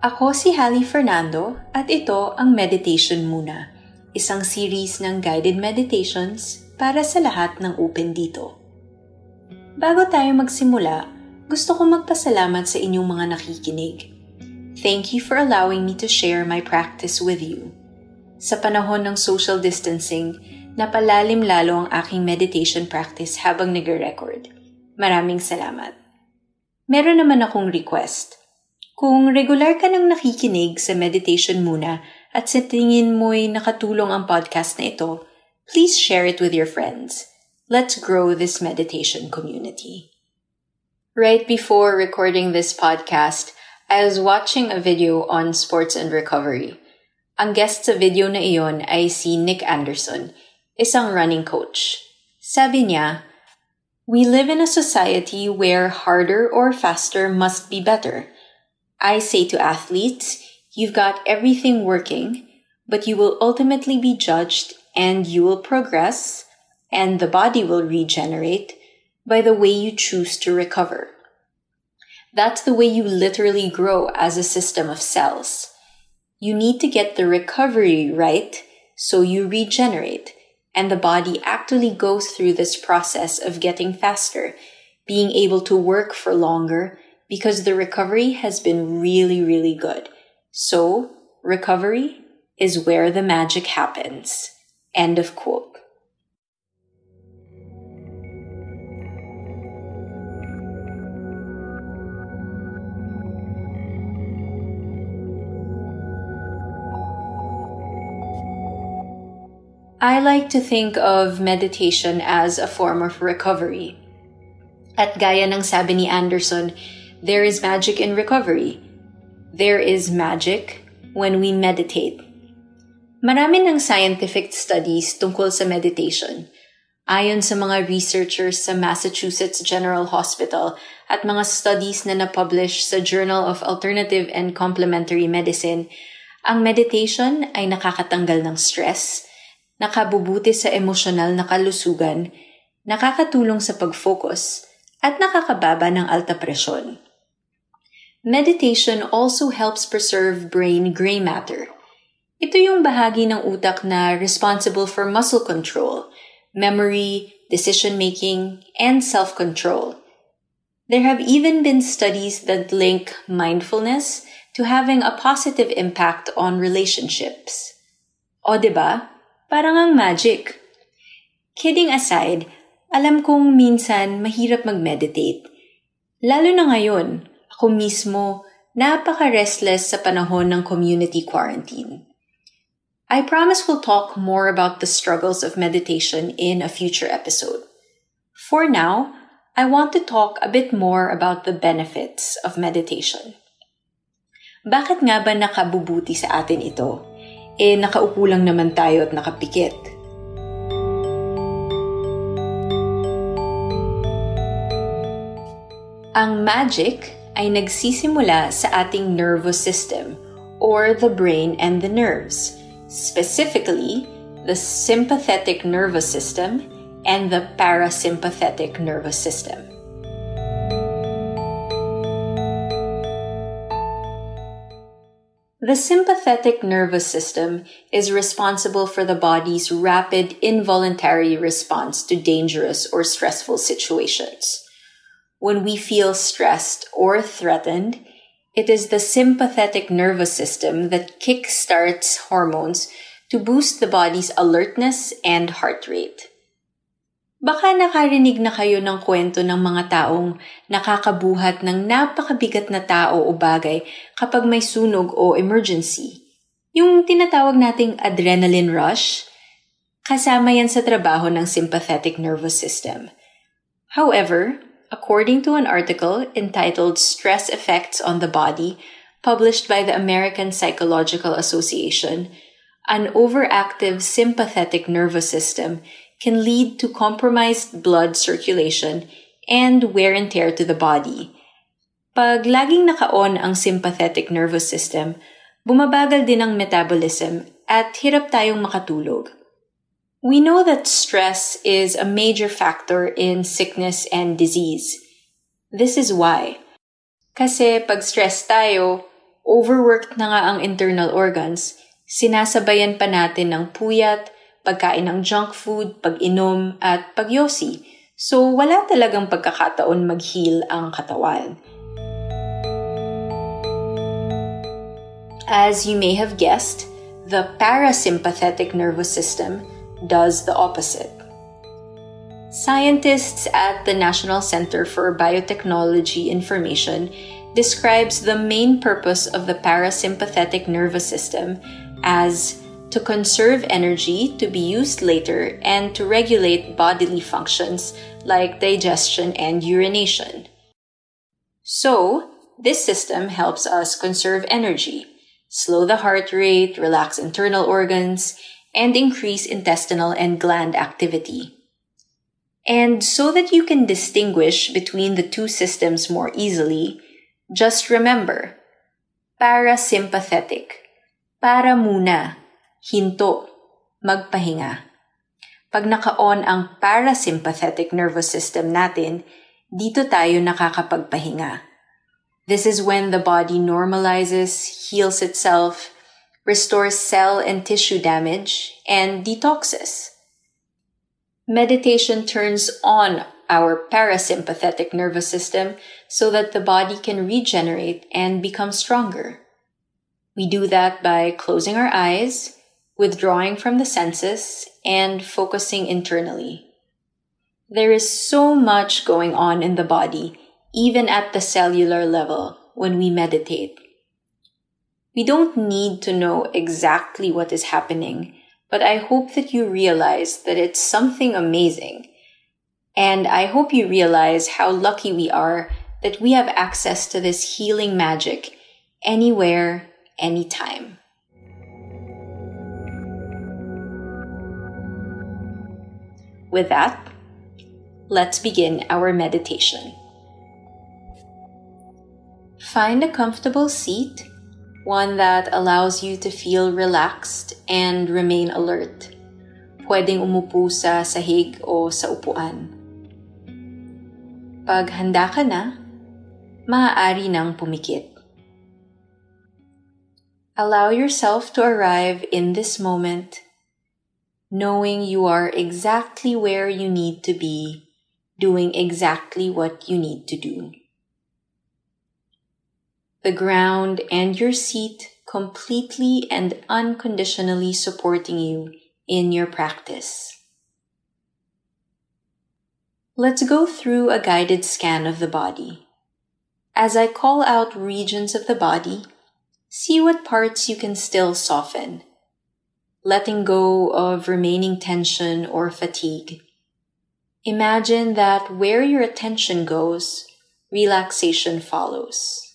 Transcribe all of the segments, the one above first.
Ako si Hallie Fernando at ito ang Meditation Muna, isang series ng guided meditations para sa lahat ng open dito. Bago tayo magsimula, gusto ko magpasalamat sa inyong mga nakikinig. Thank you for allowing me to share my practice with you. Sa panahon ng social distancing, napalalim lalo ang aking meditation practice habang nagre-record. Maraming salamat. Meron naman akong request – kung regular ka nang nakikinig sa meditation muna at sa tingin mo'y nakatulong ang podcast na ito, please share it with your friends. Let's grow this meditation community. Right before recording this podcast, I was watching a video on sports and recovery. Ang guest sa video na iyon ay si Nick Anderson, isang running coach. Sabi niya, We live in a society where harder or faster must be better – I say to athletes, you've got everything working, but you will ultimately be judged and you will progress and the body will regenerate by the way you choose to recover. That's the way you literally grow as a system of cells. You need to get the recovery right so you regenerate and the body actually goes through this process of getting faster, being able to work for longer because the recovery has been really, really good. So, recovery is where the magic happens. End of quote. I like to think of meditation as a form of recovery. At gaya ng sabi ni Anderson, there is magic in recovery. There is magic when we meditate. Marami ng scientific studies tungkol sa meditation. Ayon sa mga researchers sa Massachusetts General Hospital at mga studies na na-publish sa Journal of Alternative and Complementary Medicine, ang meditation ay nakakatanggal ng stress, nakabubuti sa emosyonal na kalusugan, nakakatulong sa pag-focus, at nakakababa ng alta presyon. Meditation also helps preserve brain gray matter. Ito yung bahagi ng utak na responsible for muscle control, memory, decision making, and self control. There have even been studies that link mindfulness to having a positive impact on relationships. O ba? Diba? Parang ang magic. Kidding aside, alam kong minsan mahirap mag-meditate. Lalo na ngayon, ako mismo napaka-restless sa panahon ng community quarantine. I promise we'll talk more about the struggles of meditation in a future episode. For now, I want to talk a bit more about the benefits of meditation. Bakit nga ba nakabubuti sa atin ito? Eh, nakaupo lang naman tayo at nakapikit. Ang magic ay nagsisimula sa ating nervous system or the brain and the nerves, specifically the sympathetic nervous system and the parasympathetic nervous system. The sympathetic nervous system is responsible for the body's rapid involuntary response to dangerous or stressful situations. When we feel stressed or threatened, it is the sympathetic nervous system that kickstarts hormones to boost the body's alertness and heart rate. Baka nakarinig na kayo ng kwento ng mga taong nakakabuhat ng napakabigat na tao o bagay kapag may sunog o emergency. Yung tinatawag nating adrenaline rush, kasama yan sa trabaho ng sympathetic nervous system. However, according to an article entitled Stress Effects on the Body, published by the American Psychological Association, an overactive sympathetic nervous system can lead to compromised blood circulation and wear and tear to the body. Pag laging naka-on ang sympathetic nervous system, bumabagal din ang metabolism at hirap tayong makatulog. We know that stress is a major factor in sickness and disease. This is why. Kasi pag stress tayo, overworked na nga ang internal organs, sinasabayan pa natin ng puyat, pagkain ng junk food, pag-inom, at pagyosi. So wala talagang pagkakataon mag-heal ang katawan. As you may have guessed, the parasympathetic nervous system does the opposite. Scientists at the National Center for Biotechnology Information describes the main purpose of the parasympathetic nervous system as to conserve energy to be used later and to regulate bodily functions like digestion and urination. So, this system helps us conserve energy, slow the heart rate, relax internal organs, and increase intestinal and gland activity. And so that you can distinguish between the two systems more easily, just remember, parasympathetic, para muna, hinto, magpahinga. Pag naka-on ang parasympathetic nervous system natin, dito tayo nakakapagpahinga. This is when the body normalizes, heals itself, restores cell and tissue damage, and detoxes. Meditation turns on our parasympathetic nervous system so that the body can regenerate and become stronger. We do that by closing our eyes, withdrawing from the senses, and focusing internally. There is so much going on in the body, even at the cellular level, when we meditate. We don't need to know exactly what is happening, but I hope that you realize that it's something amazing. And I hope you realize how lucky we are that we have access to this healing magic anywhere, anytime. With that, let's begin our meditation. Find a comfortable seat one that allows you to feel relaxed and remain alert. Pwedeng umupo sa sahig o sa upuan. Pag handa ka na, maaari nang pumikit. Allow yourself to arrive in this moment, knowing you are exactly where you need to be, doing exactly what you need to do the ground, and your seat completely and unconditionally supporting you in your practice. Let's go through a guided scan of the body. As I call out regions of the body, see what parts you can still soften, letting go of remaining tension or fatigue. Imagine that where your attention goes, relaxation follows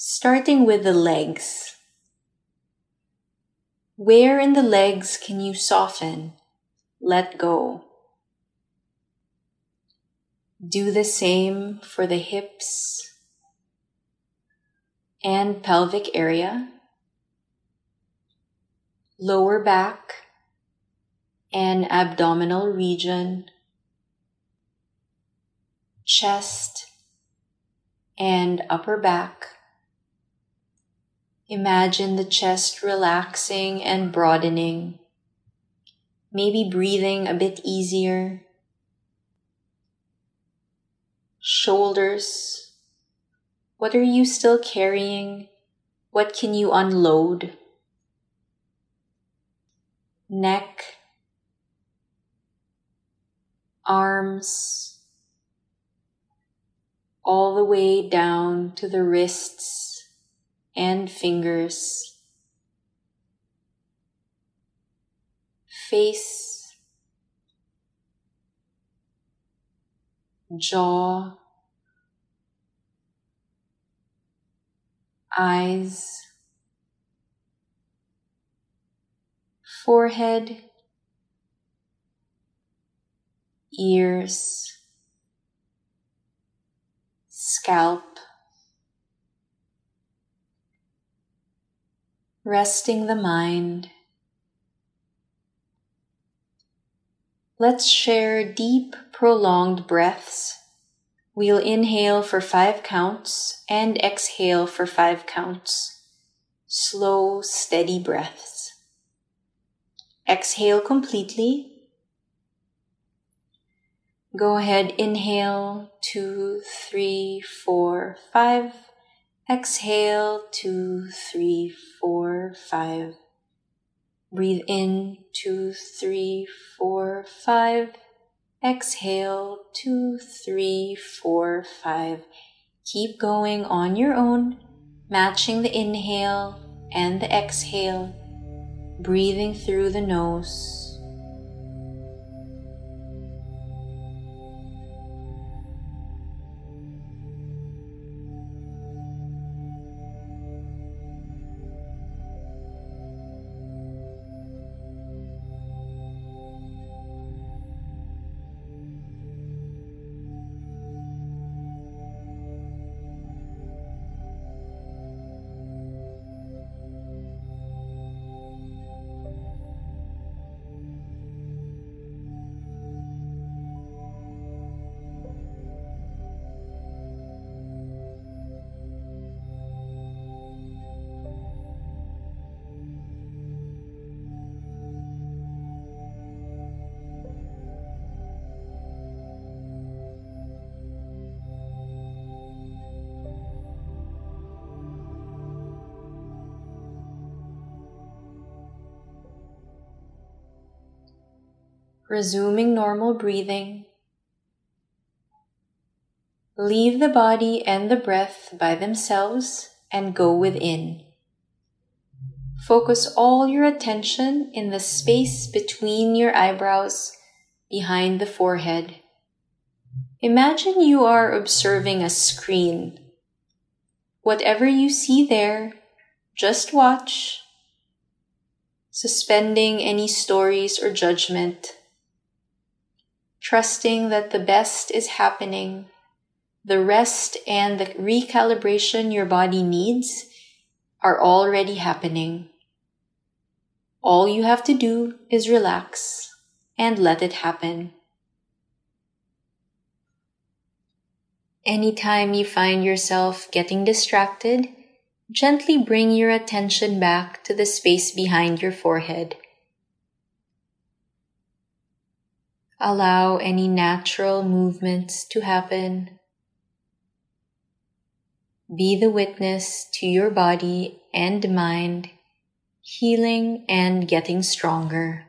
starting with the legs. Where in the legs can you soften, let go? Do the same for the hips and pelvic area, lower back and abdominal region, chest and upper back Imagine the chest relaxing and broadening, maybe breathing a bit easier. Shoulders. What are you still carrying? What can you unload? Neck. Arms. All the way down to the wrists and fingers, face, jaw, eyes, forehead, ears, scalp. Resting the mind. Let's share deep, prolonged breaths. We'll inhale for five counts and exhale for five counts. Slow, steady breaths. Exhale completely. Go ahead, inhale, two, three, four, five. Exhale, two, three, four, five. Breathe in, two, three, four, five. Exhale, two, three, four, five. Keep going on your own, matching the inhale and the exhale, breathing through the nose. Resuming normal breathing. Leave the body and the breath by themselves and go within. Focus all your attention in the space between your eyebrows, behind the forehead. Imagine you are observing a screen. Whatever you see there, just watch, suspending any stories or judgment trusting that the best is happening. The rest and the recalibration your body needs are already happening. All you have to do is relax and let it happen. Anytime you find yourself getting distracted, gently bring your attention back to the space behind your forehead Allow any natural movements to happen. Be the witness to your body and mind healing and getting stronger.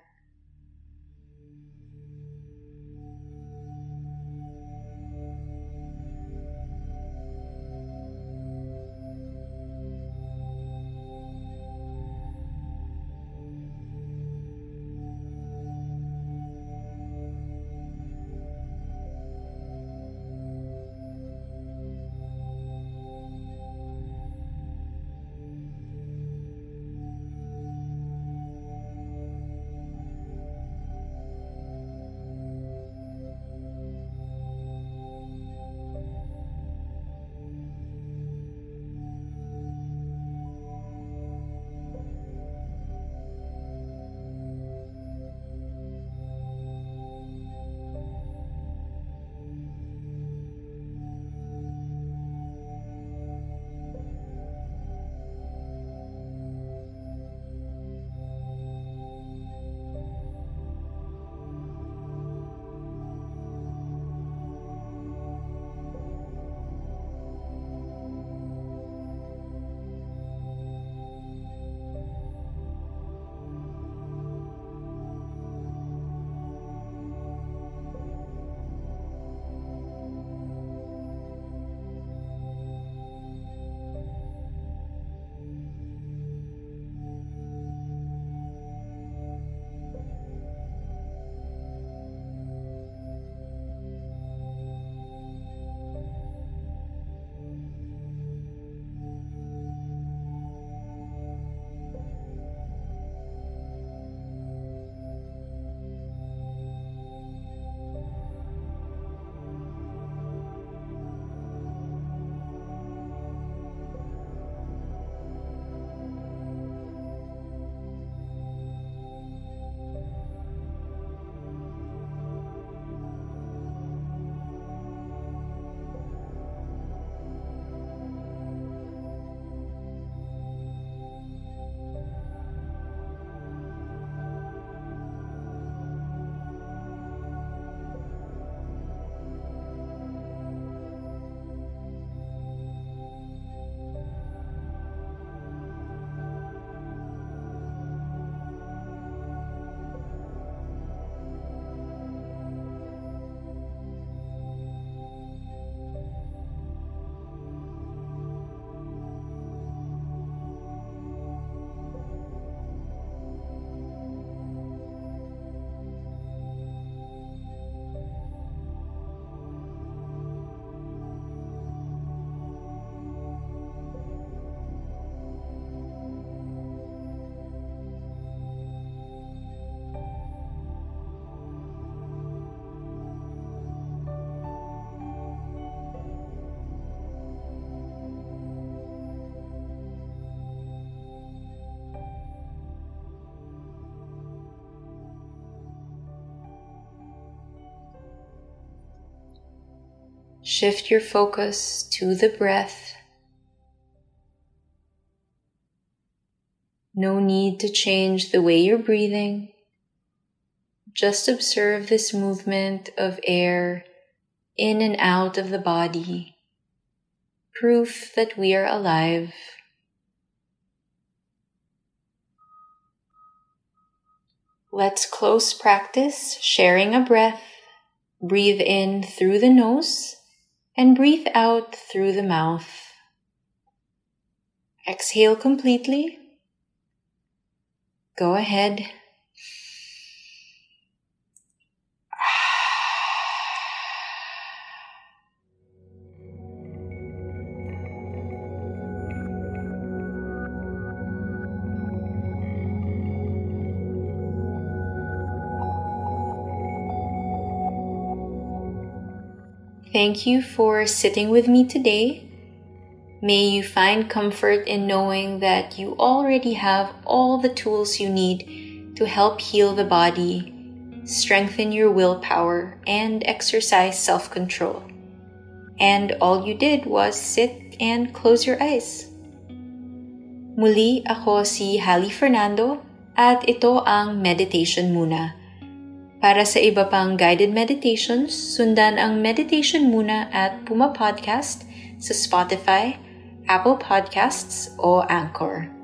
Shift your focus to the breath. No need to change the way you're breathing. Just observe this movement of air in and out of the body. Proof that we are alive. Let's close practice sharing a breath. Breathe in through the nose and breathe out through the mouth. Exhale completely. Go ahead. Thank you for sitting with me today. May you find comfort in knowing that you already have all the tools you need to help heal the body, strengthen your willpower, and exercise self control. And all you did was sit and close your eyes. Muli ako si Hallie Fernando at ito ang Meditation Muna Para sa iba pang guided meditations, sundan ang meditation muna at Puma Podcast sa Spotify, Apple Podcasts o Anchor.